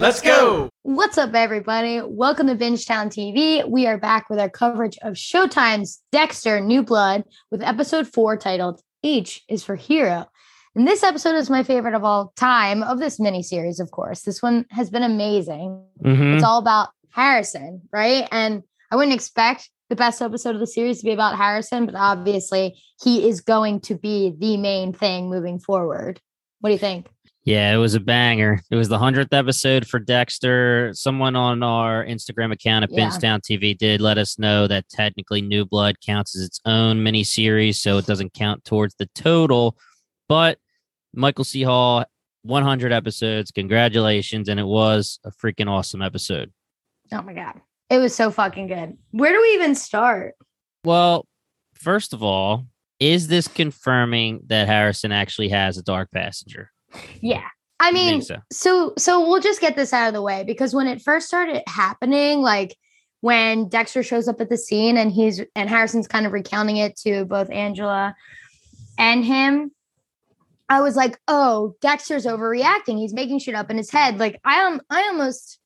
Let's go. What's up, everybody? Welcome to Bingetown TV. We are back with our coverage of Showtime's Dexter New Blood with episode four titled H is for Hero. And this episode is my favorite of all time of this miniseries, of course. This one has been amazing. Mhm. It's all about Harrison, right? And I wouldn't expect the best episode of the series to be about Harrison, but obviously he is going to be the main thing moving forward. What do you think? Yeah, it was a banger. It was the hundredth episode for Dexter. Someone on our Instagram account at Yeah. Bingetown TV did let us know that technically New Blood counts as its own miniseries, so it doesn't count towards the total. But Michael C. Hall, 100 episodes. Congratulations. And it was a freaking awesome episode. Oh my God. It was so fucking good. Where do we even start? Well, first of all, is this confirming that Harrison actually has a dark passenger? Yeah. I I mean, think so. so so we'll just get this out of the way because when it first started happening, like when Dexter shows up at the scene and he's and Harrison's kind of recounting it to both Angela and him, I was like, oh, Dexter's overreacting. He's making shit up in his head. Like I am I almost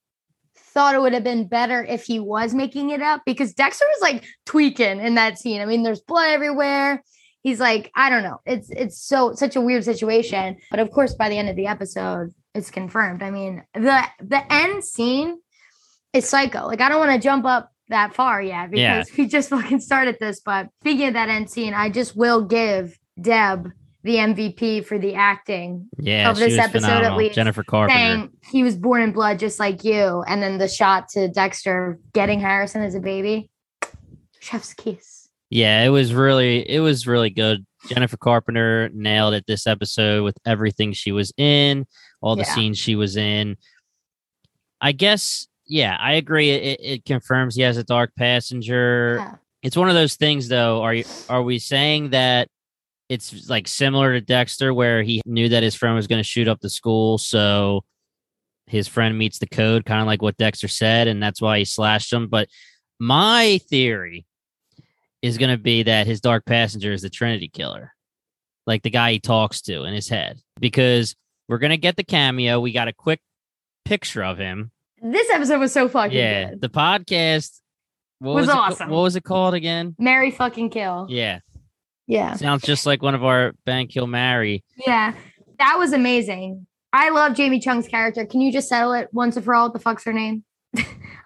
thought it would have been better if he was making it up because Dexter was like tweaking in that scene. I mean, there's blood everywhere. He's like, I don't know. It's it's so such a weird situation. But of course, by the end of the episode, it's confirmed. I mean, the the end scene is psycho. Like, I don't want to jump up that far yet because Yeah. we just fucking started this. But speaking of that end scene, I just will give Deb the MVP for the acting Yeah, of this episode, at least, Jennifer Carpenter. saying he was born in blood just like you. And then the shot to Dexter getting Harrison as a baby. Chef's kiss. Yeah, it was really it was really good. Jennifer Carpenter nailed it this episode with everything she was in, all the Yeah. scenes she was in. I guess yeah, I agree. It, it confirms he has a dark passenger. Yeah. It's one of those things though. Are you are we saying that it's like similar to Dexter where he knew that his friend was going to shoot up the school so his friend meets the code kind of like what Dexter said and that's why he slashed him, but my theory is going to be that his dark passenger is the Trinity killer, like the guy he talks to in his head, because we're going to get the cameo. We got a quick picture of him. This episode was so fucking Yeah, good. the podcast what Was it ca- awesome. what was it called again? Mary fucking kill. Yeah, Yeah. sounds just like one of our Bang Kill Mary. Yeah. That was amazing. I love Jamie Chung's character. Can you just settle it once and for all? What the fuck's her name?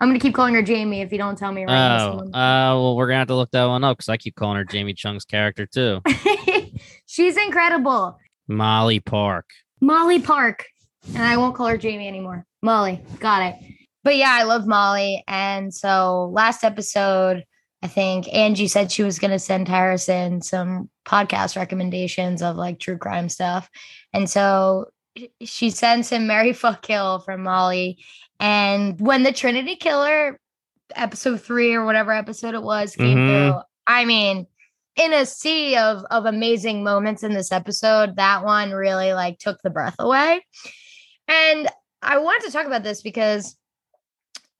I'm gonna keep calling her Jamie if you don't tell me Oh, right. uh, well, we're gonna have to look that one up because I keep calling her Jamie Chung's character too, She's incredible. Molly Park. Molly Park. And I won't call her Jamie anymore. Molly. Got it. But yeah, I love Molly. And so last episode, I think Angie said she was going to send Harrison some podcast recommendations of like true crime stuff. And so she sends him Mary Fuck Kill from Molly. And when the Trinity Killer episode three or whatever episode it was came Mhm. through, I mean, in a sea of of amazing moments in this episode, that one really like took the breath away. And I wanted to talk about this because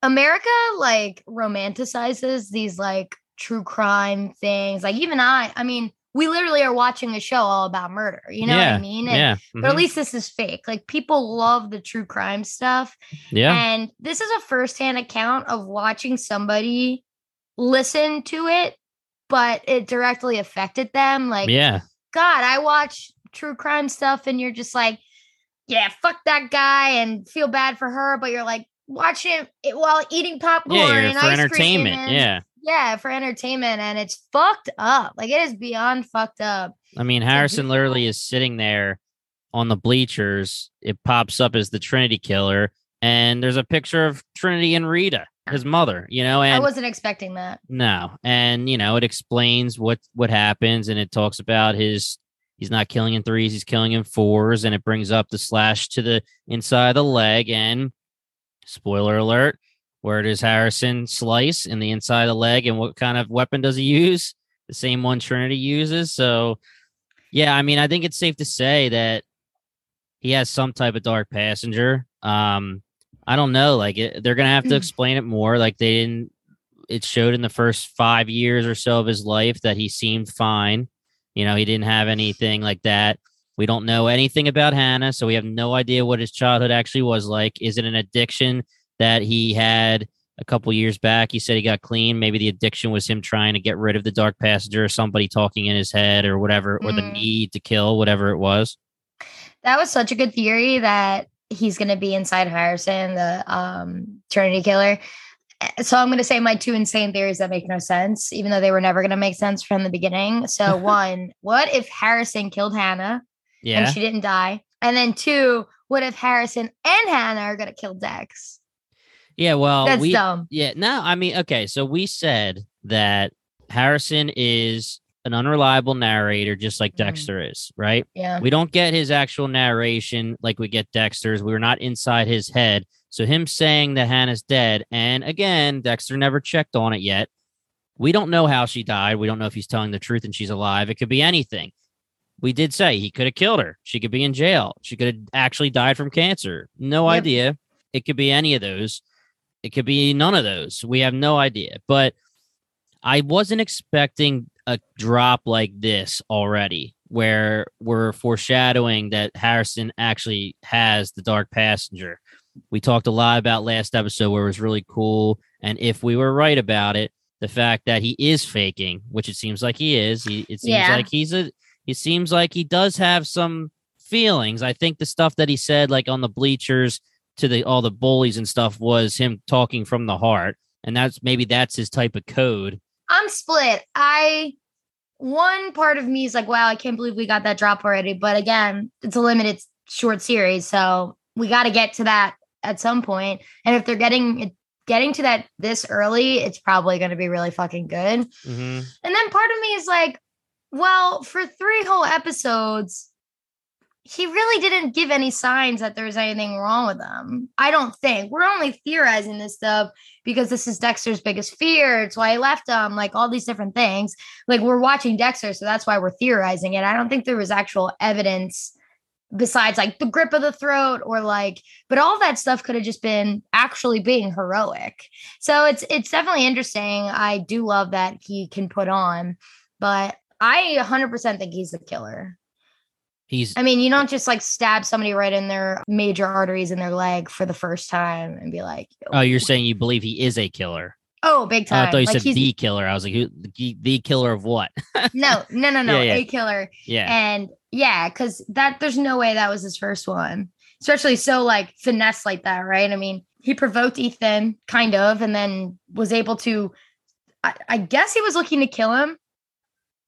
America like romanticizes these like true crime things. Like even I, I mean, we literally are watching a show all about murder. You know what I mean? And- yeah, But at mm-hmm. least this is fake. Like people love the true crime stuff. yeah. And this is a firsthand account of watching somebody listen to it, but it directly affected them. Like, yeah. God, I watch true crime stuff and you're just like, yeah, fuck that guy and feel bad for her, but you're like watching it while eating popcorn Yeah, and for ice entertainment. cream and- Yeah. Yeah, for entertainment. And it's fucked up. Like it is beyond fucked up. I mean, Harrison literally is sitting there on the bleachers. It pops up as the Trinity killer, and there's a picture of Trinity and Rita, his mother. You know, I wasn't expecting that. no, and you know, it explains what what happens, and it talks about his he's not killing in threes, he's killing in fours, and it brings up the slash to the inside of the leg, and spoiler alert. Where does Harrison slice in the inside of the leg, and what kind of weapon does he use? The same one Trinity uses. So, yeah, I mean, I think it's safe to say that he has some type of dark passenger. Um, I don't know. Like it, they're gonna have to explain it more. Like they didn't. It showed in the first five years or so of his life that he seemed fine. You know, he didn't have anything like that. We don't know anything about Hannah, so we have no idea what his childhood actually was like. Is it an addiction that he had a couple years back? He said he got clean. Maybe the addiction was him trying to get rid of the dark passenger, or somebody talking in his head, or whatever, or the Mm. need to kill, whatever it was. That was such a good theory that he's going to be inside Harrison, the um, Trinity killer. Eh, So I'm going to say my two insane theories that make no sense, even though they were never going to make sense from the beginning. So one, what if Harrison killed Hannah Yeah. and she didn't die? And then two, what if Harrison and Hannah are going to kill Dex? Yeah. Well, That's we, dumb. Yeah, no, I mean, okay, so we said that Harrison is an unreliable narrator, just like Mhm. Dexter is, right? Yeah. We don't get his actual narration like we get Dexter's. We're not inside his head. So him saying that Hannah's dead, and again, Dexter never checked on it yet. We don't know how she died. We don't know if he's telling the truth and she's alive. It could be anything. We did say he could have killed her. She could be in jail. She could have actually died from cancer. No Yep. idea. It could be any of those. It could be none of those. We have no idea. But I wasn't expecting a drop like this already, where we're foreshadowing that Harrison actually has the Dark Passenger. We talked a lot about last episode where it was really cool. And if we were right about it, the fact that he is faking, which it seems like he is, he, it seems Yeah. like he's a, he seems like he does have some feelings. I think the stuff that he said, like on the bleachers to the all the bullies and stuff, was him talking from the heart, and that's maybe that's his type of code. I'm split. I one part of me is like, wow, I can't believe we got that drop already. But again, it's a limited short series, so we got to get to that at some point. And if they're getting it getting to that this early, it's probably going to be really fucking good. Mm-hmm. And then part of me is like, well, for three whole episodes, he really didn't give any signs that there's anything wrong with him. I don't think. We're only theorizing this stuff because this is Dexter's biggest fear. It's why he left him, like all these different things. Like we're watching Dexter, so that's why we're theorizing it. I don't think there was actual evidence besides like the grip of the throat or like but all that stuff could have just been actually being heroic so it's it's definitely interesting i do love that he can put on but i 100% think he's the killer He's i mean you don't just like stab somebody right in their major arteries in their leg for the first time and be like oh, you're saying you believe he is a killer? oh big Oh, time I thought you like said he's the killer. I was like, who, the, the killer of what? no no no no Yeah, yeah. a killer yeah, And yeah, because that there's no way that was his first one, especially so like finesse like that, right? I mean, he provoked Ethan kind of, and then was able to. I, I guess he was looking to kill him,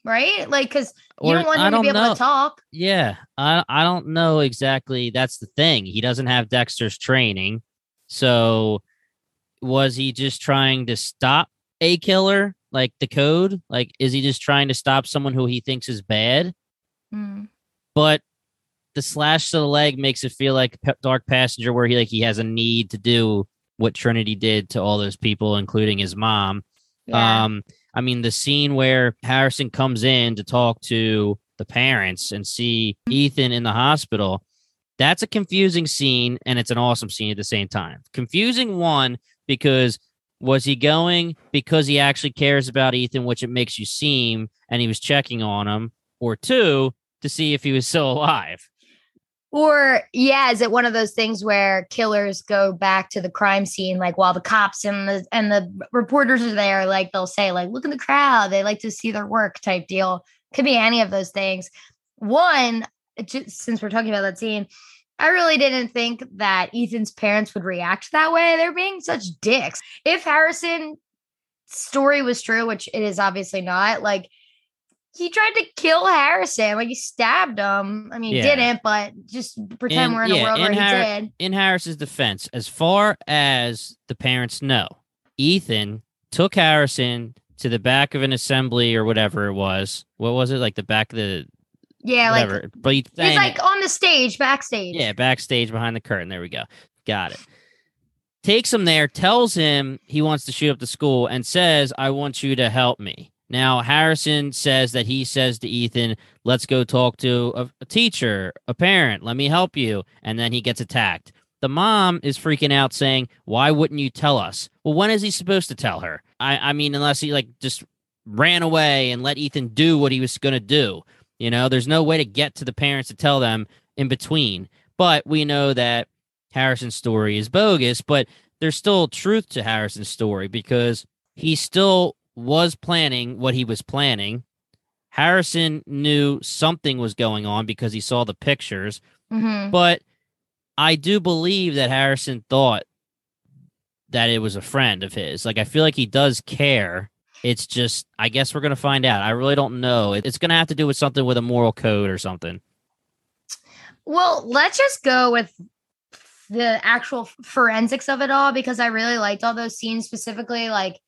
right? Like, because you don't want him to be don't able to talk. yeah. I I don't know exactly. That's the thing. He doesn't have Dexter's training, so was he just trying to stop a killer? Like the code? Like, is he just trying to stop someone who he thinks is bad? Mm. but the slash to the leg makes it feel like Dark Passenger, where he like he has a need to do what Trinity did to all those people, including his mom. Yeah. Um, I mean, the scene where Harrison comes in to talk to the parents and see Ethan in the hospital. That's a confusing scene, and it's an awesome scene at the same time. Confusing one because was he going because he actually cares about Ethan, which it makes you seem, and he was checking on him, or two to see if he was still alive. Or yeah, is it one of those things where killers go back to the crime scene, like while the cops and the and the reporters are there, like they'll say, like, look in the crowd, they like to see their work type deal. Could be any of those things. One, it ju- since we're talking about that scene, I really didn't think that Ethan's parents would react that way. They're being such dicks. If Harrison story was true, which it is obviously not, like he tried to kill Harrison, like he stabbed him. I mean, he didn't, but just pretend In- we're in a world in where he did. In Harris's defense, as far as the parents know, Ethan took Harrison to the back of an assembly or whatever it was. What was it? Like the back of the Yeah, like whatever. but he- he's like on the stage, backstage. Yeah, backstage behind the curtain. There we go. Got it. Takes him there, tells him he wants to shoot up the school, and says, I want you to help me. Now, Harrison says that he says to Ethan, Let's go talk to a, a teacher, a parent, let me help you. And then he gets attacked. The mom is freaking out, saying, Why wouldn't you tell us? Well, when is he supposed to tell her? I, I mean, unless he like just ran away and let Ethan do what he was going to do. You know, there's no way to get to the parents to tell them in between. But we know that Harrison's story is bogus, but there's still truth to Harrison's story because he still was planning what he was planning. Harrison knew something was going on because he saw the pictures, Mhm. but I do believe that Harrison thought that it was a friend of his. Like I feel like he does care. It's just I guess we're going to find out. I really don't know. It's going to have to do with something with a moral code or something. Well, let's just go with the actual forensics of it all because I really liked all those scenes specifically. Like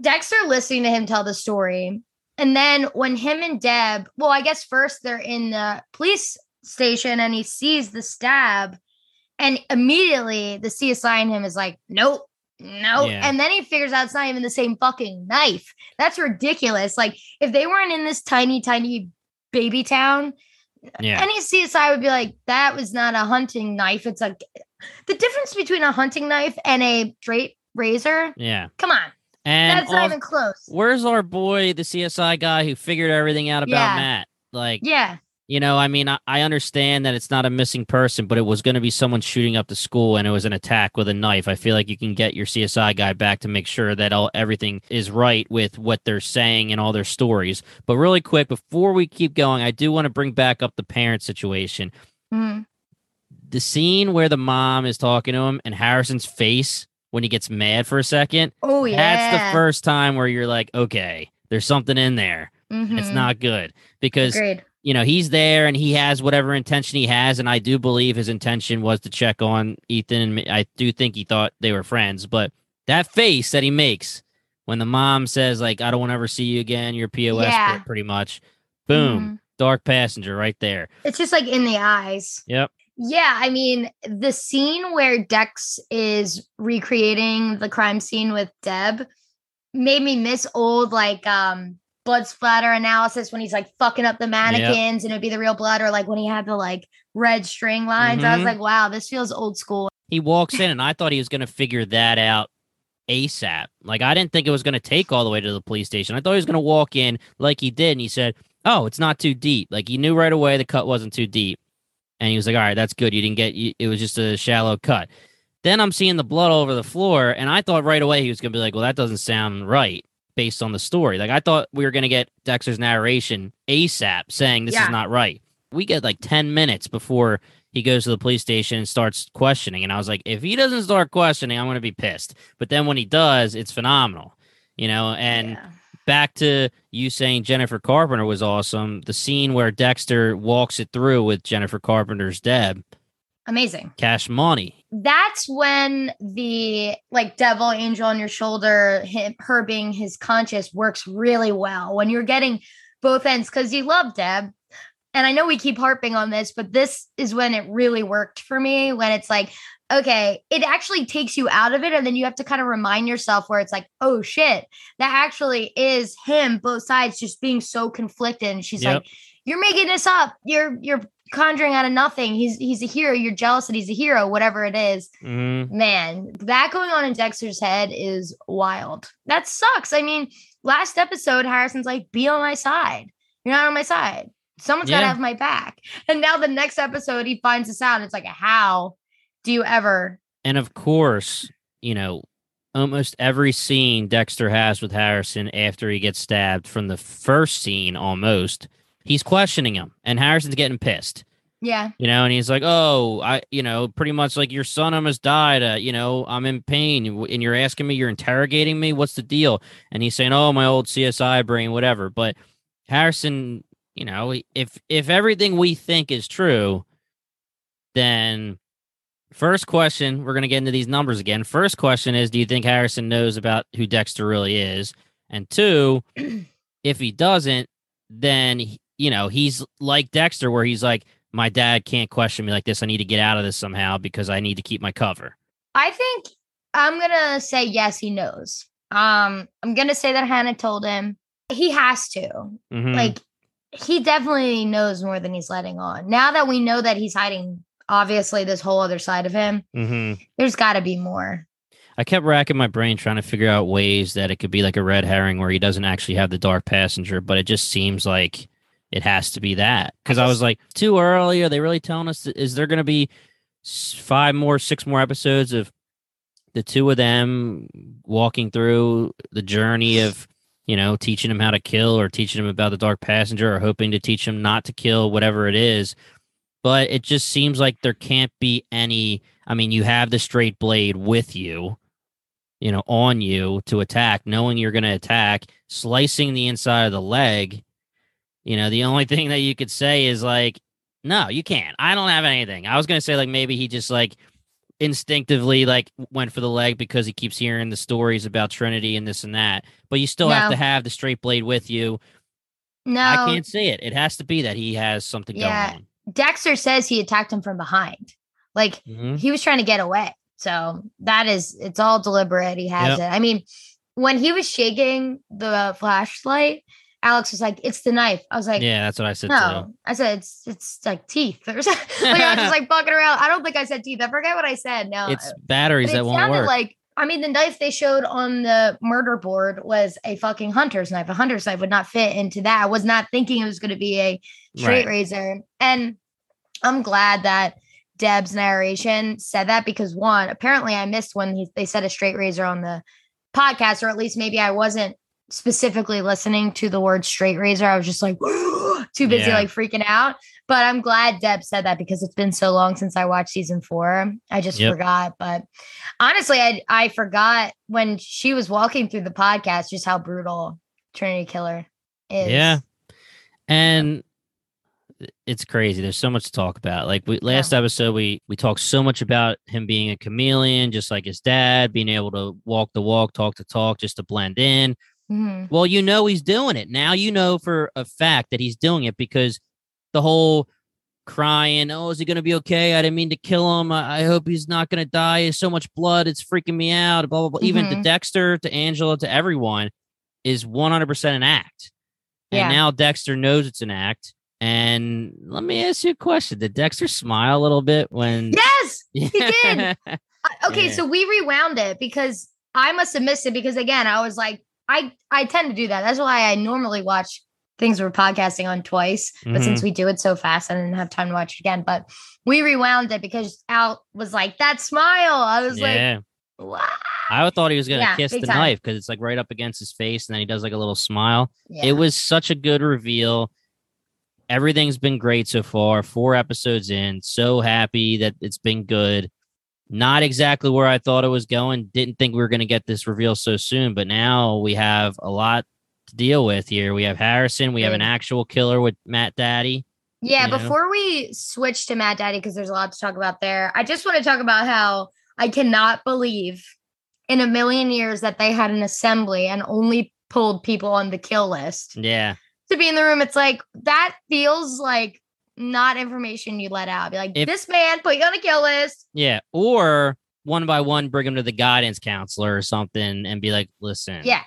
Dexter listening to him tell the story. And then when him and Deb, well, I guess first they're in the police station and he sees the stab. And immediately the CSI in him is like, nope, no. Yeah. And then he figures out it's not even the same fucking knife. That's ridiculous. Like, if they weren't in this tiny, tiny baby town, Yeah. any CSI would be like, that was not a hunting knife. It's like the difference between a hunting knife and a straight razor. Yeah. Come on, And that's not al- even close. where's our boy, the CSI guy who figured everything out about Yeah. Matt? Like, Yeah, you know, I mean, I, I understand that it's not a missing person, but it was going to be someone shooting up the school and it was an attack with a knife. I feel like you can get your CSI guy back to make sure that all everything is right with what they're saying and all their stories. But really quick, before we keep going, I do want to bring back up the parent situation. Mhm. The scene where the mom is talking to him and Harrison's face when he gets mad for a second. Oh yeah, That's the first time where you're like, okay, there's something in there. It's Mhm. not good because agreed. you know he's there and he has whatever intention he has, and I do believe his intention was to check on Ethan, and I do think he thought they were friends. But that face that he makes when the mom says like, "I don't want to ever see you again," you're POS, Yeah. pretty much. Boom, Mhm. dark passenger right there. It's just like in the eyes. Yep. Yeah, I mean, the scene where Dex is recreating the crime scene with Deb made me miss old like um blood splatter analysis when he's like fucking up the mannequins and it'd be the real blood or like when he had the like red string lines. I was Mhm. like, wow, this feels old school. He walks in, and I thought he was going to figure that out ASAP. Like, I didn't think it was going to take all the way to the police station. I thought he was going to walk in like he did, and he said, Oh, it's not too deep. Like, he knew right away the cut wasn't too deep. And he was like, All right, that's good. You didn't get, you, it was just a shallow cut. Then I'm seeing the blood all over the floor, and I thought right away he was going to be like, Well, that doesn't sound right based on the story. Like, I thought we were going to get Dexter's narration ASAP saying this Yeah. is not right. We get like 10 minutes before he goes to the police station and starts questioning. And I was like, if he doesn't start questioning, I'm going to be pissed. But then when he does, it's phenomenal, you know. And Yeah. Back to you saying Jennifer Carpenter was awesome. The scene where Dexter walks it through with Jennifer Carpenter's Deb, amazing. Cash Money. That's when the like devil angel on your shoulder, him, her being his conscious, works really well when you're getting both ends because you love Deb. And I know we keep harping on this, but this is when it really worked for me. When it's like, okay, it actually takes you out of it. And then you have to kind of remind yourself where it's like, oh shit, that actually is him, both sides just being so conflicted. And she's Yep. like, You're making this up. You're you're conjuring out of nothing. He's he's a hero. You're jealous that he's a hero, whatever it is. Mm-hmm. Man, that going on in Dexter's head is wild. That sucks. I mean, last episode, Harrison's like, be on my side. You're not on my side. Someone's got to have my back. And now the next episode, he finds this out. It's like, how do you ever? And of course, you know, almost every scene Dexter has with Harrison after he gets stabbed from the first scene almost, he's questioning him and Harrison's getting pissed. Yeah. You know, and he's like, "Oh, I, you know, pretty much like your son almost died. Uh, you know, I'm in pain, and you're asking me, you're interrogating me. What's the deal?" And he's saying, "Oh, my old CSI brain, whatever." But Harrison, you know, if if everything we think is true, then first question, we're gonna get into these numbers again. First question is, do you think Harrison knows about who Dexter really is? And two, if he doesn't, then you know he's like Dexter, where he's like, my dad can't question me like this. I need to get out of this somehow because I need to keep my cover. I think I'm going to say yes, he knows. Um, I'm going to say that Hannah told him. He has to. Mhm. like he definitely knows more than he's letting on. Now that we know that he's hiding obviously this whole other side of him, Mhm. there's got to be more. I kept racking my brain trying to figure out ways that it could be like a red herring where he doesn't actually have the dark passenger, but it just seems like it has to be that because I, I was like too early. Are they really telling us? that- Is there going to be five more, six more episodes of the two of them walking through the journey of you know teaching him how to kill or teaching him about the dark passenger or hoping to teach him not to kill whatever it is but it just seems like there can't be any i mean you have the straight blade with you you know on you to attack knowing you're going to attack slicing the inside of the leg. You know the only thing that you could say is like no you can't. I don't have anything. I was going to say like maybe he just like instinctively like went for the leg because he keeps hearing the stories about trinity and this and that but you still have to have the straight blade with you. No, i can't see it. It has to be that he has something Yeah. going Dexter says he attacked him from behind. Like Mhm. he was trying to get away. So that is, it's all deliberate. He has it. I mean, when he was shaking the flashlight, Alex was like, "It's the knife." I was like, yeah that's what i said "No." I said, "It's it's like teeth." Like I was just like fucking around. I don't think I said teeth. I forget what I said. No, it's uh, batteries it that won't work like. I mean, the knife they showed on the murder board was a fucking hunter's knife. A hunter's knife would not fit into that. I was not thinking it was going to be a straight Right. razor. And I'm glad that Deb's narration said that because one, apparently I missed when he, they said a straight razor on the podcast, or at least maybe I wasn't specifically listening to the word straight razor. I was just like too busy Yeah. like freaking out. But I'm glad Deb said that because it's been so long since I watched season four. I just Yep. forgot. But honestly, I I forgot when she was walking through the podcast just how brutal Trinity Killer is. Yeah. and it's crazy. There's so much to talk about. Like we last episode we we talked so much about him being a chameleon just like his dad being able to walk the walk talk the talk just to blend in. Mhm. well you know he's doing it. Now you know for a fact that he's doing it because the whole crying oh is he going to be okay? I didn't mean to kill him. I, I hope he's not going to die. There's so much blood. It's freaking me out. Blah blah blah. Even to Mhm. dexter to angela to everyone is 100% an act. Yeah. and now Dexter knows it's an act. And let me ask you a question. Did Dexter smile a little bit when Yes, he did. Okay, Yeah. so we rewound it because I must have missed it because again, I was like, I I tend to do that. That's why I normally watch things we're podcasting on twice. But Mm-hmm. since we do it so fast, I didn't have time to watch it again. But we rewound it because Al was like, that smile. I was yeah. like, Wow. I thought he was gonna Yeah, kiss the time. knife because it's like right up against his face, and then he does like a little smile. Yeah. It was such a good reveal. Everything's been great so far. Four episodes in. So happy that it's been good. Not exactly where I thought it was going. Didn't think we were going to get this reveal so soon, but now we have a lot to deal with here. We have Harrison. We have an actual killer with Matt Daddy. Yeah, you know? before we switch to Matt Daddy, because there's a lot to talk about there, I just want to talk about how I cannot believe in a million years that they had an assembly and only pulled people on the kill list Yeah. To be in the room. It's like that feels like not information you let out. Be like, If- this man put you on a kill list. Yeah. Or one by one, bring him to the guidance counselor or something and be like, listen, Yeah.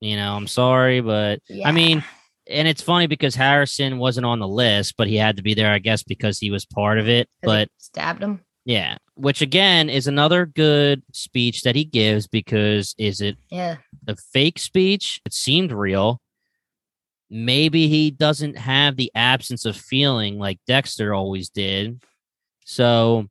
you know, I'm sorry, but yeah. I mean, and it's funny because Harrison wasn't on the list, but he had to be there, I guess, because he was part of it. But stabbed him. yeah, which again is another good speech that he gives because is it Yeah. a fake speech? It seemed real. Maybe he doesn't have the absence of feeling like Dexter always did. So,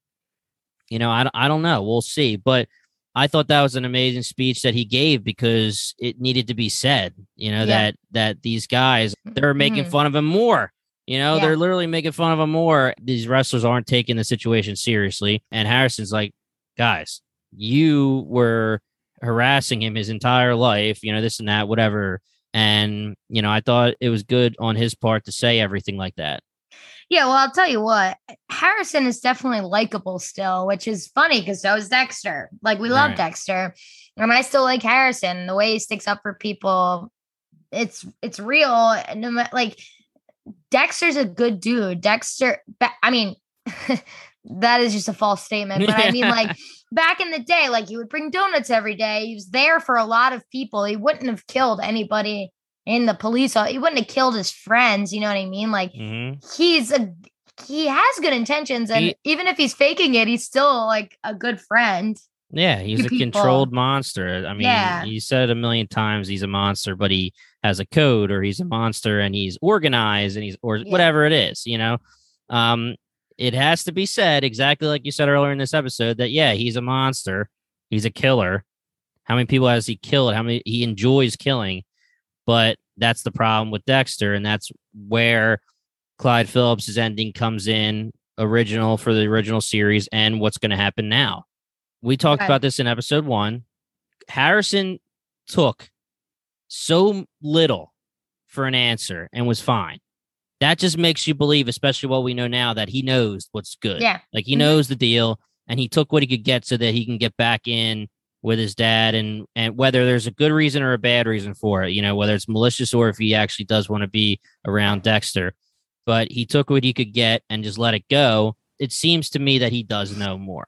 you know, I, don't- I don't know. We'll see. But I thought that was an amazing speech that he gave because it needed to be said, you know, Yeah. that that these guys they're making Mhm. fun of him more. You know, Yeah. they're literally making fun of him more. These wrestlers aren't taking the situation seriously. And Harrison's like, guys, you were harassing him his entire life, you know, this and that, whatever. And, you know, I thought it was good on his part to say everything like that. Yeah, well, I'll tell you what, Harrison is definitely likable still, which is funny because so is Dexter. Like, we love Right. Dexter, and I still like Harrison. The way he sticks up for people, it's it's real. And like, Dexter's a good dude. Dexter, I mean, that is just a false statement, but I mean, like, back in the day, like, he would bring donuts every day. He was there for a lot of people. He wouldn't have killed anybody in the police. He wouldn't have killed his friends. You know what I mean? Like, Mm-hmm. he's a he has good intentions and He- even if he's faking it he's still like a good friend Yeah, he's a people. controlled monster. I mean, Yeah. you said it a million times he's a monster, but he has a code or he's a monster and he's organized and he's or Yeah. whatever it is, you know. Um it has to be said exactly like you said earlier in this episode that yeah, he's a monster. He's a killer. How many people has he killed? How many he enjoys killing? But that's the problem with Dexter and that's where Clyde Phillips' ending comes in original for the original series and what's going to happen now. We talked Okay. about this in episode one. Harrison took so little for an answer and was fine. That just makes you believe, especially what we know now, that he knows what's good. Yeah. Like he Mhm. knows the deal and he took what he could get so that he can get back in with his dad and and whether there's a good reason or a bad reason for it, you know, whether it's malicious or if he actually does want to be around Dexter. But he took what he could get and just let it go. It seems to me that he does know more.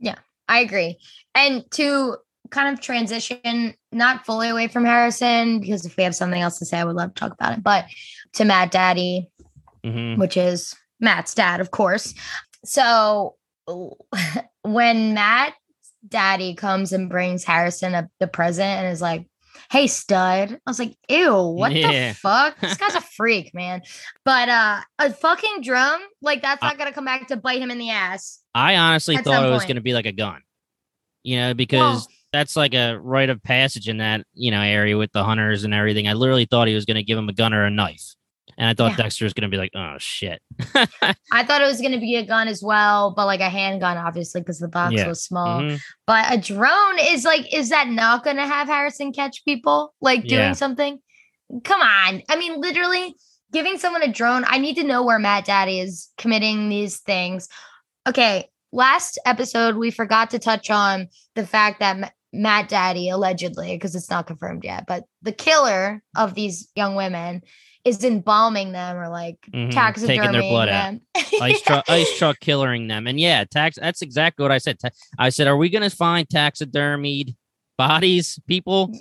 Yeah, I agree. And to kind of transition, not fully away from Harrison, because if we have something else to say, I would love to talk about it, but to Matt Daddy, hmm which is Matt's dad, of course. So when Matt Daddy comes and brings Harrison a, the present and is like, Hey stud. I was like, ew, what Yeah. the fuck? This guy's a freak, man. But uh a fucking drum, like that's I- not gonna come back to bite him in the ass. I honestly thought it was point. to be like a gun, you know, because Well- that's like a rite of passage in that you know area with the hunters and everything. I literally thought he was going to give him a gun or a knife, and I thought Yeah. Dexter was going to be like, "Oh shit." I thought it was going to be a gun as well, but like a handgun, obviously, because the box Yeah. was small. Mhm. But a drone is like, is that not going to have Harrison catch people like doing Yeah. something? Come on. I mean, literally giving someone a drone. I need to know where Matt Daddy is committing these things. Okay. Last episode, we forgot to touch on the fact that Matt Daddy allegedly, because it's not confirmed yet, but the killer of these young women is embalming them or like Mhm. taxidermying taking their blood out. them. ice truck, ice truck killering them, and yeah, tax. That's exactly what I said. Ta- I said, "Are we going to find taxidermied bodies, people?"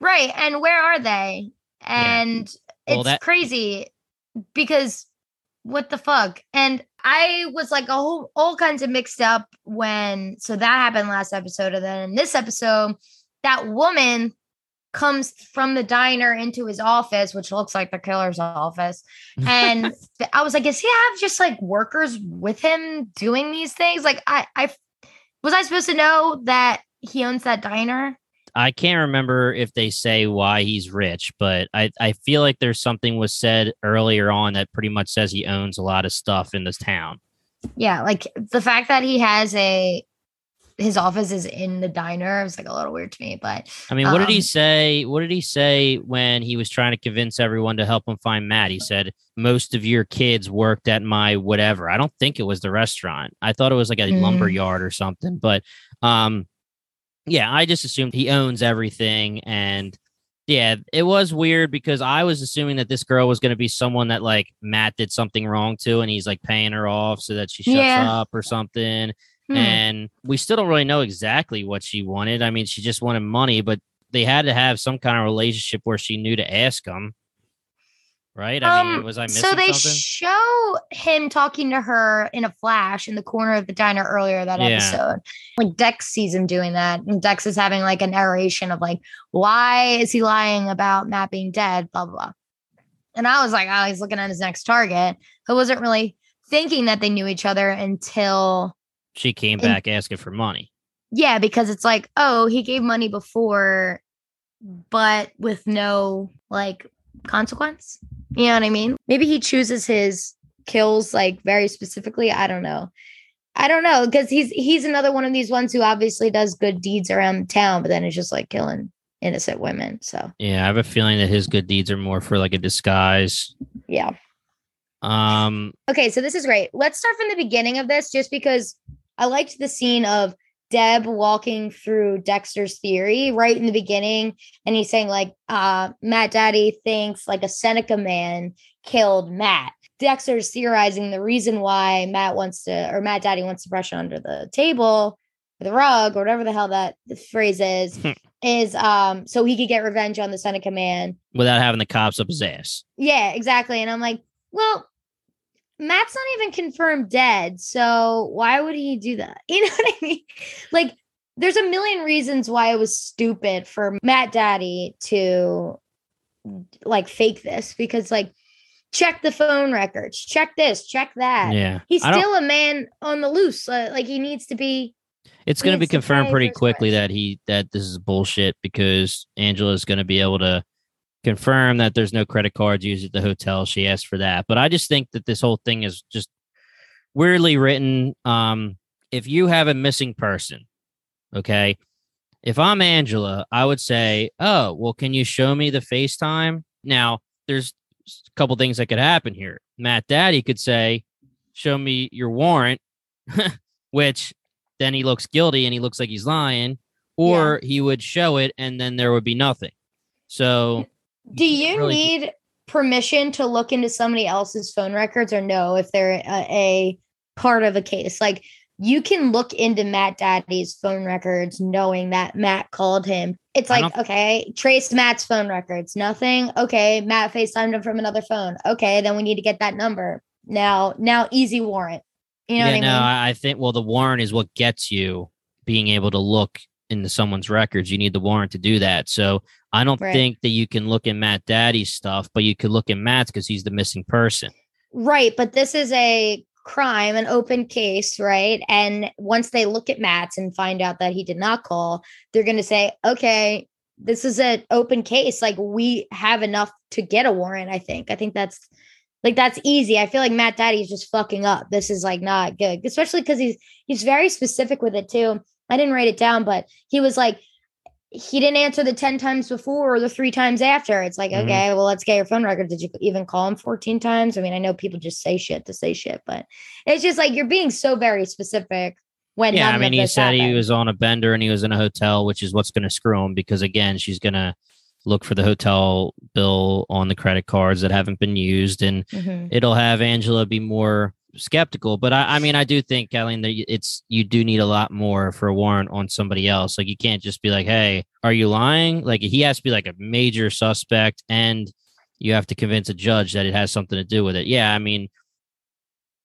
Right. And where are they? Yeah. And Well, it's that- crazy because what the fuck? And I was like a whole all kinds of mixed up when so that happened last episode. And then in this episode, that woman comes from the diner into his office, which looks like the killer's office. And I was like, does he have just like workers with him doing these things? Like I I was I supposed to know that he owns that diner? I can't remember if they say why he's rich, but I, I feel like there's something was said earlier on that pretty much says he owns a lot of stuff in this town. Yeah, like the fact that he has a his office is in the diner was like a little weird to me, but I mean, what did he Um, say? What did he say when he was trying to convince everyone to help him find Matt? He said, Most of your kids worked at my whatever. I don't think it was the restaurant. I thought it was like a Mm. lumber yard or something. But um yeah, I just assumed he owns everything. And yeah, it was weird because I was assuming that this girl was going to be someone that like Matt did something wrong to and he's like paying her off so that she shuts Yeah. up or something hmm, and we still don't really know exactly what she wanted. I mean, she just wanted money, but they had to have some kind of relationship where she knew to ask him, right? I mean, Um, was I missing so they something? show him talking to her in a flash in the corner of the diner earlier that Yeah. episode. Like Dex sees him doing that, and Dex is having like a narration of like, why is he lying about Matt being dead? Blah blah. blah. And I was like, oh, he's looking at his next target. I wasn't really thinking that they knew each other until she came and- back asking for money. Yeah, because it's like, oh, he gave money before, but with no like consequence. You know what I mean? Maybe he chooses his kills like very specifically. I don't know. I don't know because he's he's another one of these ones who obviously does good deeds around town, but then it's just like killing innocent women. So Yeah, I have a feeling that his good deeds are more for like a disguise. yeah. Um, Okay, so this is great. Let's start from the beginning of this just because I liked the scene of Deb walking through Dexter's theory right in the beginning. And he's saying, like, uh, Matt Daddy thinks like a Seneca man killed Matt. Dexter's theorizing the reason why Matt wants to, or Matt Daddy wants to brush under the table or the rug or whatever the hell that the phrase is, is um so he could get revenge on the Seneca man without having the cops up his ass. yeah, exactly. And I'm like, well, Matt's not even confirmed dead. So why would he do that? You know what I mean? Like, there's a million reasons why it was stupid for Matt Daddy to like fake this because like check the phone records, check this, check that. Yeah. He's still a man on the loose. Uh, like he needs to be. It's going to be confirmed pretty quickly that he that this is bullshit because Angela's going to be able to confirm that there's no credit cards used at the hotel. She asked for that, but I just think that this whole thing is just weirdly written. Um, if you have a missing person, okay, if I'm Angela, I would say, "Oh, well, can you show me the FaceTime?" Now, there's a couple things that could happen here. Matt Daddy could say, "Show me your warrant," which then he looks guilty and he looks like he's lying, or he would show it and then there would be nothing. So, Do you really- need permission to look into somebody else's phone records or no if they're a, a part of a case? Like you can look into Matt Daddy's phone records knowing that Matt called him. It's like, okay, trace Matt's phone records. Nothing. Okay, Matt FaceTimed him from another phone. Okay, then we need to get that number. Now, now easy warrant. You know yeah, what I no, mean? I I think well, the warrant is what gets you being able to look into someone's records. You need the warrant to do that. So I don't Right. think that you can look at Matt Daddy's stuff, but you could look at Matt's because he's the missing person. Right, but this is a crime, an open case, right? And once they look at Matt's and find out that he did not call, they're going to say, okay, this is an open case. Like we have enough to get a warrant. I think. I think that's like that's easy. I feel like Matt Daddy's just fucking up. This is like not good, especially because he's he's very specific with it too. I didn't write it down, but he was like. He didn't answer the 10 times before or the three times after. It's like, Mhm. okay, well, let's get your phone record. Did you even call him 14 times? I mean, I know people just say shit to say shit, but it's just like you're being so very specific when yeah, I mean, he said he was on a bender and he was in a hotel, which is what's going to screw him because again, she's going to look for the hotel bill on the credit cards that haven't been used, and Mhm. it'll have Angela be more skeptical. But I, I mean, I do think, Kathleen, that it's you do need a lot more for a warrant on somebody else. Like you can't just be like, "Hey, are you lying?" Like he has to be like a major suspect, and you have to convince a judge that it has something to do with it. Yeah, I mean,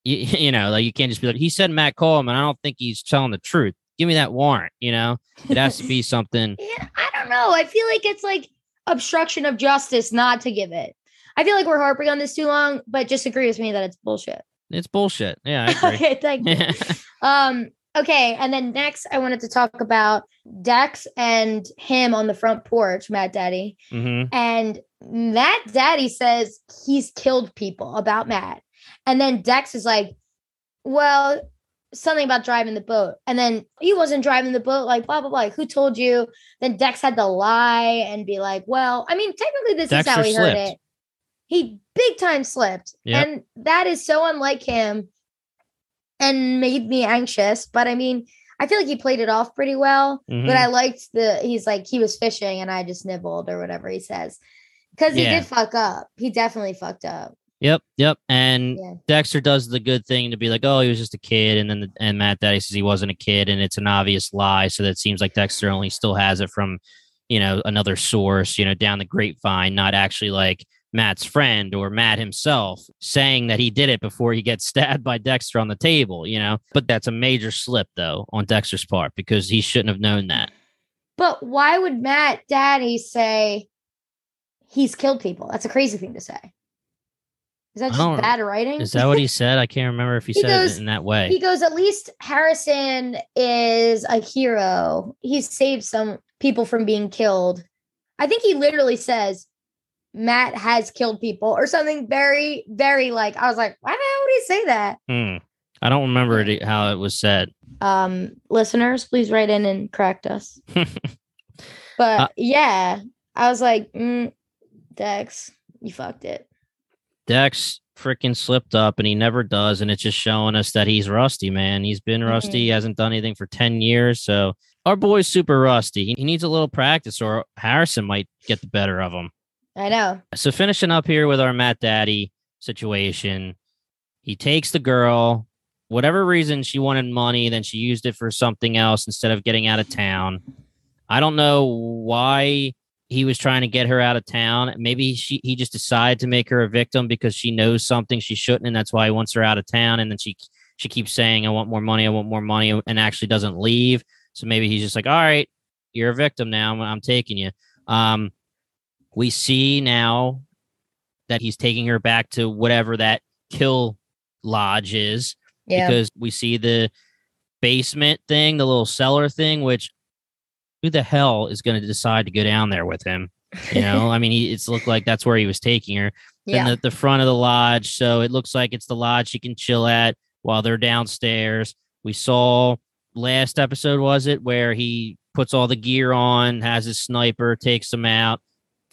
you, you know, like you can't just be like, "He said Matt Coleman." I don't think he's telling the truth. Give me that warrant. You know, it has to be something. Yeah, I don't know. I feel like it's like obstruction of justice not to give it. I feel like we're harping on this too long, but just agree with me that it's bullshit. It's bullshit. Yeah, I agree. okay, thank you. Um, okay, and then next I wanted to talk about Dex and him on the front porch, Matt Daddy. hmm And Matt Daddy says he's killed people about Matt. And then Dex is like, well, something about driving the boat. And then he wasn't driving the boat, like blah, blah, blah. Like, who told you? Then Dex had to lie and be like, well, I mean, technically, this is how Dexter he heard it. He big time slipped. Yep. And that is so unlike him and made me anxious. But I mean, I feel like he played it off pretty well. Mhm. But I liked the he's like he was fishing and I just nibbled or whatever he says. Because he Yeah. did fuck up. He definitely fucked up. Yep, yep. And Yeah. Dexter does the good thing to be like, "Oh, he was just a kid," and then the, and Matt Daddy says he wasn't a kid, and it's an obvious lie. So that seems like Dexter only still has it from, you know, another source, you know, down the grapevine, not actually like Matt's friend or Matt himself saying that he did it before he gets stabbed by Dexter on the table, you know. But that's a major slip though on Dexter's part because he shouldn't have known that. But why would Matt Daddy say he's killed people? That's a crazy thing to say. Is that just bad writing? Is that what he said? I can't remember if he, He said goes- it in that way. he goes, at least Harrison is a hero. He saved some people from being killed. I think he literally says Matt has killed people or something very, very like I was like, why the hell would he say that? Hmm. I don't remember it, how it was said. Um, listeners, please write in and correct us. But Uh, yeah, I was like, mm, Dex, you fucked it. Dex freaking slipped up and he never does. And it's just showing us that he's rusty, man. He's been rusty. He hasn't done anything for 10 years. So our boy's super rusty. He needs a little practice or Harrison might get the better of him. I know. So finishing up here with our Matt Daddy situation, he takes the girl, whatever reason she wanted money, then she used it for something else instead of getting out of town. I don't know why he was trying to get her out of town. Maybe she he just decided to make her a victim because she knows something she shouldn't, and that's why he wants her out of town. And then she she keeps saying, "I want more money, I want more money," and actually doesn't leave. So maybe he's just like, all right, you're a victim now. I'm, I'm taking you. Um, we see now that he's taking her back to whatever that kill lodge is Yeah. because we see the basement thing, the little cellar thing, which who the hell is going to decide to go down there with him? You know, I mean, he, it's looked like that's where he was taking her. Then yeah. the, the front of the lodge. So it looks like it's the lodge she can chill at while they're downstairs. We saw last episode, was it, where he puts all the gear on, has his sniper, takes them out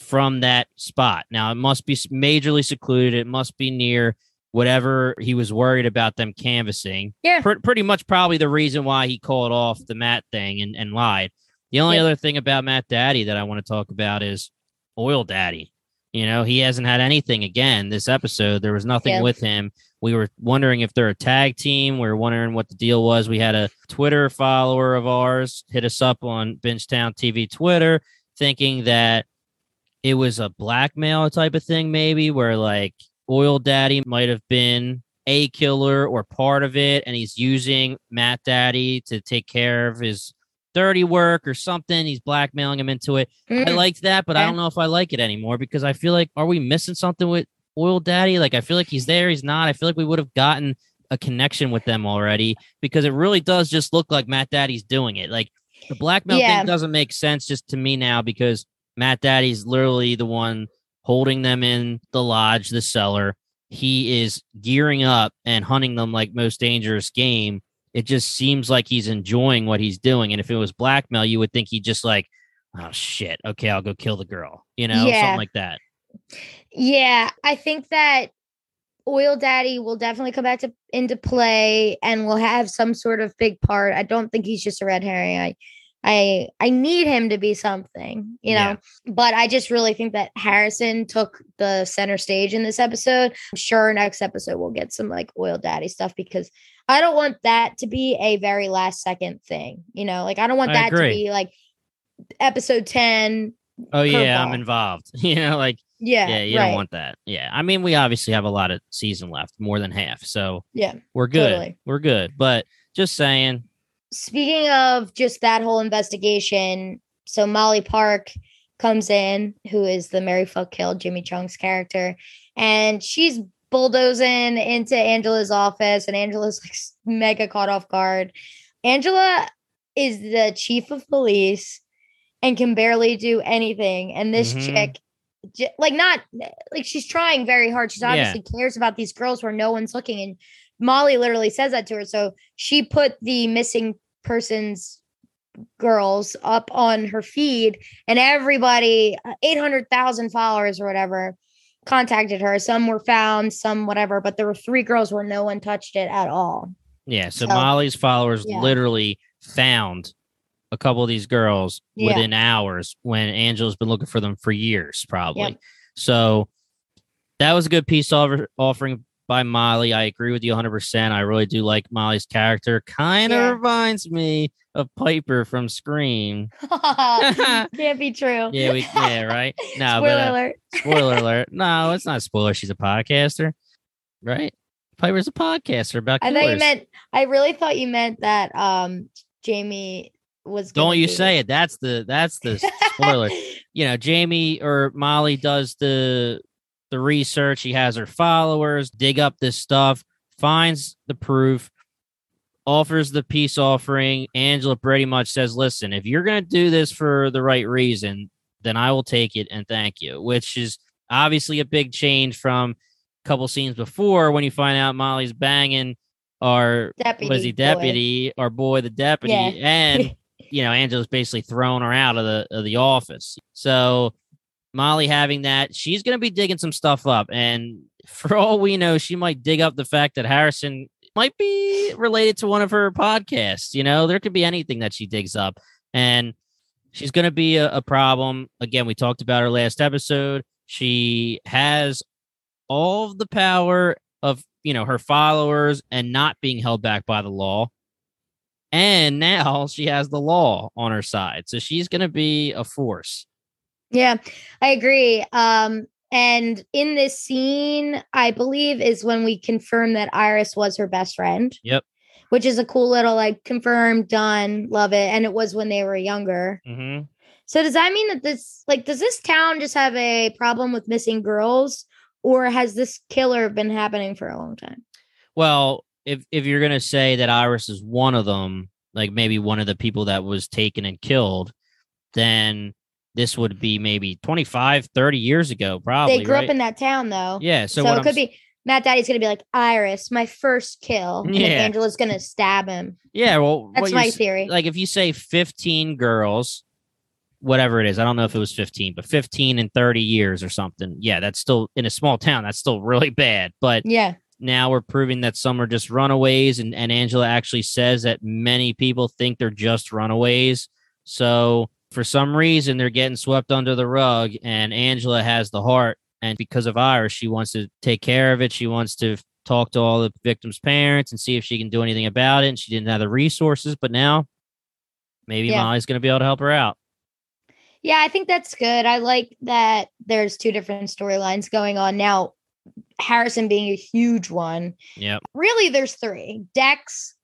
from that spot. Now it must be majorly secluded. It must be near whatever he was worried about them canvassing. Yeah. Pre- pretty much probably the reason why he called off the Matt thing and, and lied. The only Yeah. other thing about Matt Daddy that I want to talk about is Oil Daddy. You know, he hasn't had anything again this episode. There was nothing Yeah. with him. We were wondering if they're a tag team. We were wondering what the deal was. We had a Twitter follower of ours hit us up on Bingetown TV Twitter thinking that it was a blackmail type of thing, maybe where like Oil Daddy might have been a killer or part of it, and he's using Matt Daddy to take care of his dirty work or something. He's blackmailing him into it. I Mm. liked that, but I don't know if I like it anymore because I feel like are we missing something with Oil Daddy? Like I feel like he's there, he's not. I feel like we would have gotten a connection with them already because it really does just look like Matt Daddy's doing it. Like the blackmail Yeah. thing doesn't make sense just to me now because Matt Daddy's literally the one holding them in the lodge, the cellar. He is gearing up and hunting them like most dangerous game. It just seems like he's enjoying what he's doing. And if it was blackmail, you would think he just like, oh shit, okay, I'll go kill the girl, you know, Yeah. something like that. Yeah, I think that Oil Daddy will definitely come back to into play and will have some sort of big part. I don't think he's just a red herring. I I I need him to be something, you know. Yeah. But I just really think that Harrison took the center stage in this episode. I'm sure next episode we'll get some like Oil Daddy stuff because I don't want that to be a very last second thing, you know. Like I don't want I that to be like episode 10. Oh yeah, I'm involved. you know, like Yeah, yeah, you right. don't want that. Yeah. I mean, we obviously have a lot of season left, more than half. So Yeah, we're good. totally. We're good. But just saying, speaking of just that whole investigation, so Molly Park comes in, who is the Mary Fuck Kill Jamie Chung's character, and she's bulldozing into Angela's office, and Angela's like mega caught off guard. Angela is the chief of police and can barely do anything, and this Mhm. chick. Like not like she's trying very hard. She's Yeah. obviously cares about these girls where no one's looking, and Molly literally says that to her. So she put the missing persons girls up on her feed, and everybody, uh, 800,000 followers or whatever, contacted her. Some were found, some whatever, but there were three girls where no one touched it at all. yeah. So, So, Molly's followers yeah. literally found a couple of these girls Yeah. within hours when Angela's been looking for them for years, probably. Yep. So that was a good piece offer, offering by Molly. I agree with you 100%. I really do like Molly's character. Kind of Yeah. reminds me of Piper from Scream. Can't be true. Yeah, we can, yeah, right. No, Spoiler but uh, alert. spoiler alert. No, it's not a spoiler. She's a podcaster, right? Piper's a podcaster about I killers. thought you meant. I really thought you meant that. Um, Jamie was. Don't you say it? That's the that's the spoiler. you know, Jamie or Molly does the the research. She has her followers dig up this stuff, finds the proof, offers the peace offering. Angela pretty much says, "Listen, if you're going to do this for the right reason, then I will take it and thank you." Which is obviously a big change from a couple scenes before when you find out Molly's banging our deputy. what is he boy. deputy our boy the deputy Yeah. and you know angela's basically thrown her out of the of the office so molly having that she's going to be digging some stuff up. And for all we know she might dig up the fact that harrison might be related to one of her podcasts you know? There could be anything that she digs up. And she's going to be a, a problem. Again we talked about her last episode. She has all the power of you know her followers and not being held back by the law. And now she has the law on her side. So she's going to be a force Yeah, I agree. Um, and in this scene, I believe is when we confirm that Iris was her best friend. Yep. which is a cool little like confirmed, done, love it. And it was when they were younger. Mm-hmm. So does that mean that this like does this town just have a problem with missing girls, or has this killer been happening for a long time? Well, if if you're gonna say that Iris is one of them, like maybe one of the people that was taken and killed, then this would be maybe 25, 30 years ago, probably. they grew right? up in that town though. Yeah. So, So, it I'm could be Matt Daddy's gonna be like Iris, my first kill. And Yeah. Angela's gonna stab him. Yeah, well, That's my theory. Like if you say 15 girls, whatever it is, I don't know if it was 15, but 15 in 30 years or something. Yeah, that's still in a small town. That's still really bad. But yeah. now we're proving that some are just runaways, and, and Angela actually says that many people think they're just runaways. So for some reason, they're getting swept under the rug, and Angela has the heart. And because of Iris, she wants to take care of it. She wants to talk to all the victims' parents and see if she can do anything about it. And she didn't have the resources, but now maybe Yeah. Molly's going to be able to help her out. Yeah, I think that's good. I like that there's two different storylines going on now. Harrison being a huge one. yeah Really, there's three Dex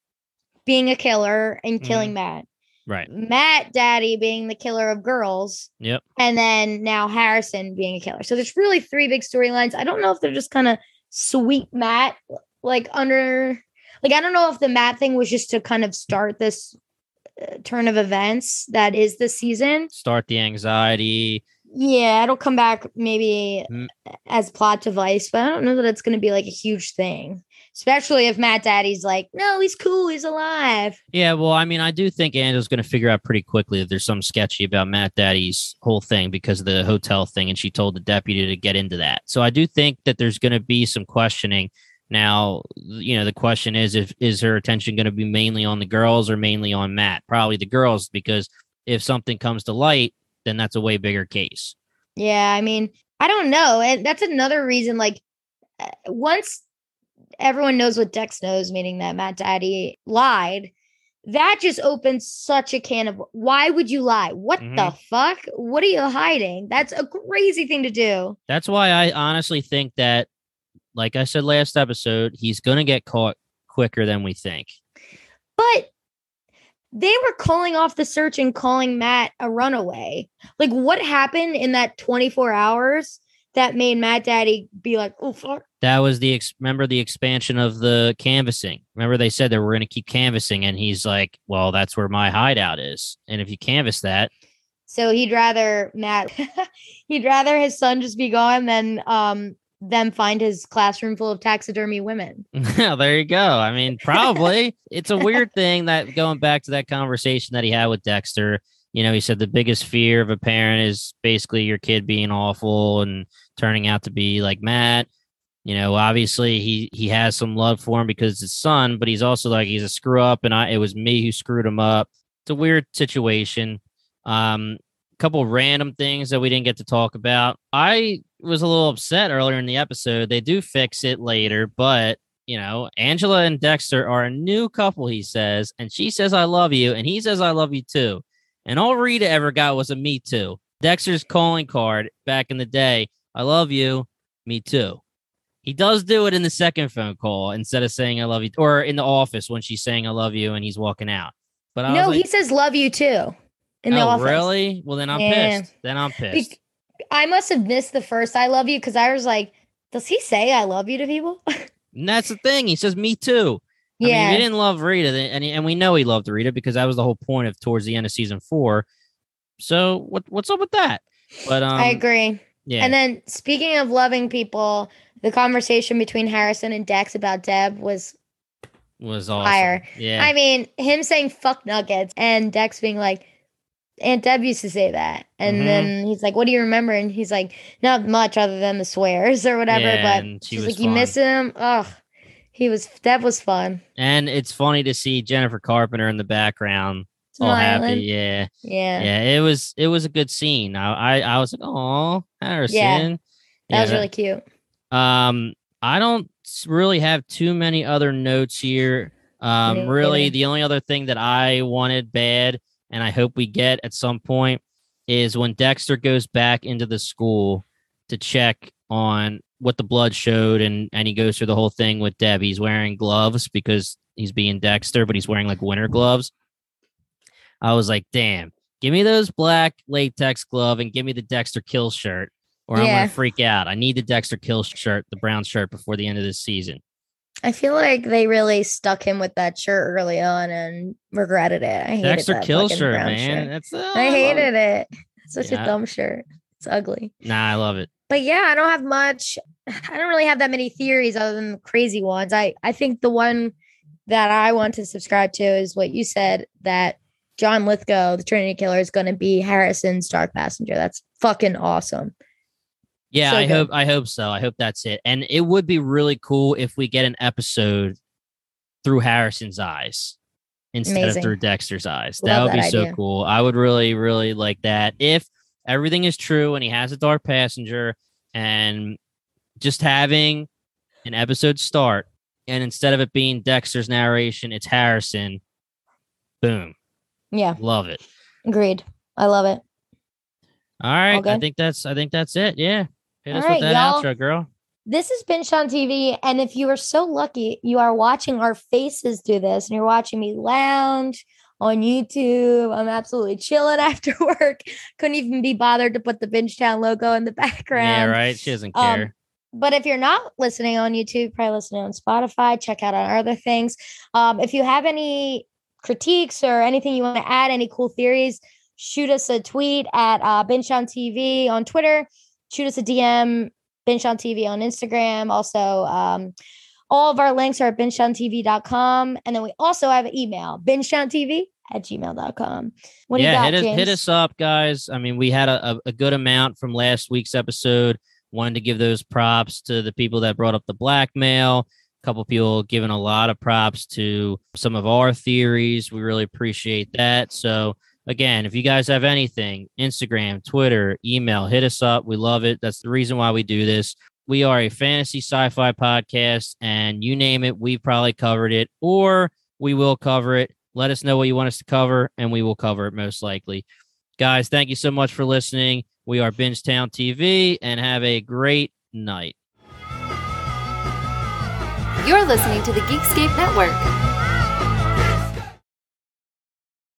being a killer and killing mm-hmm. Matt, Right. Matt Daddy being the killer of girls, Yep. and then now Harrison being a killer. So there's really three big storylines. I don't know if they're just kind of sweep Matt like under, like, I don't know if the Matt thing was just to kind of start this uh, turn of events that is this season. Start the anxiety. Yeah, it'll come back maybe Mm. as plot device, but I don't know that it's going to be like a huge thing. Especially if Matt Daddy's like, no, he's cool, he's alive. Yeah, well, I mean, I do think Angela's going to figure out pretty quickly that there's something sketchy about Matt Daddy's whole thing because of the hotel thing, and she told the deputy to get into that. So I do think that there's going to be some questioning. Now, you know, the question is if is her attention going to be mainly on the girls or mainly on Matt? Probably the girls, because if something comes to light, then that's a way bigger case. Yeah, I mean, I don't know. And that's another reason, like, uh, once everyone knows what Dex knows, meaning that Matt Daddy lied, that just opens such a can of why would you lie? What the Mhm. fuck? What are you hiding? That's a crazy thing to do. That's why I honestly think that, like I said last episode, he's going to get caught quicker than we think. But they were calling off the search and calling Matt a runaway. Like, what happened in that 24 hours that made Matt Daddy be like, oh, fuck? That was the ex- remember the expansion of the canvassing. Remember they said that we're going to keep canvassing, and he's like, "Well, that's where my hideout is, and if you canvass that, So he'd rather Matt, he'd rather his son just be gone than um them find his classroom full of taxidermy women. there you go." I mean, probably it's a weird thing that going back to that conversation that he had with Dexter. You know, he said the biggest fear of a parent is basically your kid being awful and turning out to be like Matt. You know, obviously he he has some love for him because it's his son, but he's also like he's a screw up, and I it was me who screwed him up. It's a weird situation. Um, couple random things that we didn't get to talk about. I was a little upset earlier in the episode. They do fix it later, but you know, Angela and Dexter are a new couple, he says, and she says I love you, and he says I love you too. And all Rita ever got was a me too. Dexter's calling card back in the day, I love you, me too. He does do it in the second phone call instead of saying I love you, or in the office when she's saying I love you and he's walking out. But I no, was he says love you too in the oh, office. really? Well, then I'm Yeah. pissed. Then I'm pissed. Bec- I must have missed the first I love you because I was like, does he say I love you to people? and that's the thing. He says me too. I mean, yeah. he didn't love Rita, and and we know he loved Rita because that was the whole point of towards the end of season four. So what what's up with that? But um, I agree. Yeah, And then speaking of loving people, the conversation between Harrison and Dex about Deb was was awesome. fire. Yeah, I mean, him saying fuck nuggets and Dex being like, Aunt Deb used to say that. And Mhm. then he's like, What do you remember? And he's like, Not much other than the swears or whatever. Yeah, but she she's was like, You miss him? Ugh. He was that was fun. and it's funny to see Jennifer Carpenter in the background, all happy. Yeah, Yeah. yeah. It was it was a good scene. I I, I was like, oh, Harrison. That was really cute. Um, I don't really have too many other notes here. Um, really, the only other thing that I wanted bad, and I hope we get at some point, is when Dexter goes back into the school to check on what the blood showed, and and he goes through the whole thing with Deb. He's wearing gloves because he's being Dexter, but he's wearing like winter gloves. I was like, damn, give me those black latex glove and give me the Dexter kill shirt, or I'm gonna freak out. I need the Dexter kill shirt, the brown shirt, before the end of this season. I feel like they really stuck him with that shirt early on and regretted it. I hated Dexter that kill shirt, man. shirt. That's uh, I love it. hated it. Such Yeah. a dumb shirt. It's ugly. Nah, I love it. But yeah, I don't have much. I don't really have that many theories other than the crazy ones. I I think the one that I want to subscribe to is what you said that John Lithgow, the Trinity Killer, is going to be Harrison's dark passenger. That's fucking awesome. Yeah, So I good. hope I hope so. I hope that's it. And it would be really cool if we get an episode through Harrison's eyes instead Amazing. of through Dexter's eyes. Love that would that be so cool. I would really, really like that. If everything is true and he has a dark passenger and just having an episode start and instead of it being Dexter's narration, it's Harrison. Boom. Yeah, Love it. agreed. I love it. All right. I think that's I think that's it. Yeah. Hit All us right, with that y'all. outro, girl. This has been Sean TV. And if you are so lucky, you are watching our faces do this and you're watching me lounge on YouTube. I'm absolutely chilling after work. Couldn't even be bothered to put the Bingetown logo in the background. Yeah, right. She doesn't Um, care. But if you're not listening on YouTube, probably listening on Spotify, check out our other things. Um, if you have any critiques or anything you want to add, any cool theories, shoot us a tweet at uh, Bingetown TV on Twitter. Shoot us a DM, Bingetown TV on Instagram. Also, um, all of our links are at bingeontv.com. And then we also have an email, bingeontv at gmail.com. What do yeah, you got, hit us, James? hit us up, guys. I mean, we had a, a, a good amount from last week's episode. Wanted to give those props to the people that brought up the blackmail. A couple people giving a lot of props to some of our theories. We really appreciate that. So, again, if you guys have anything, Instagram, Twitter, email, hit us up. We love it. That's the reason why we do this. We are a fantasy sci fi podcast, and you name it, we've probably covered it, or we will cover it. Let us know what you want us to cover, and we will cover it most likely. Guys, thank you so much for listening. We are Bingetown TV, and have a great night. You're listening to the Geekscape Network.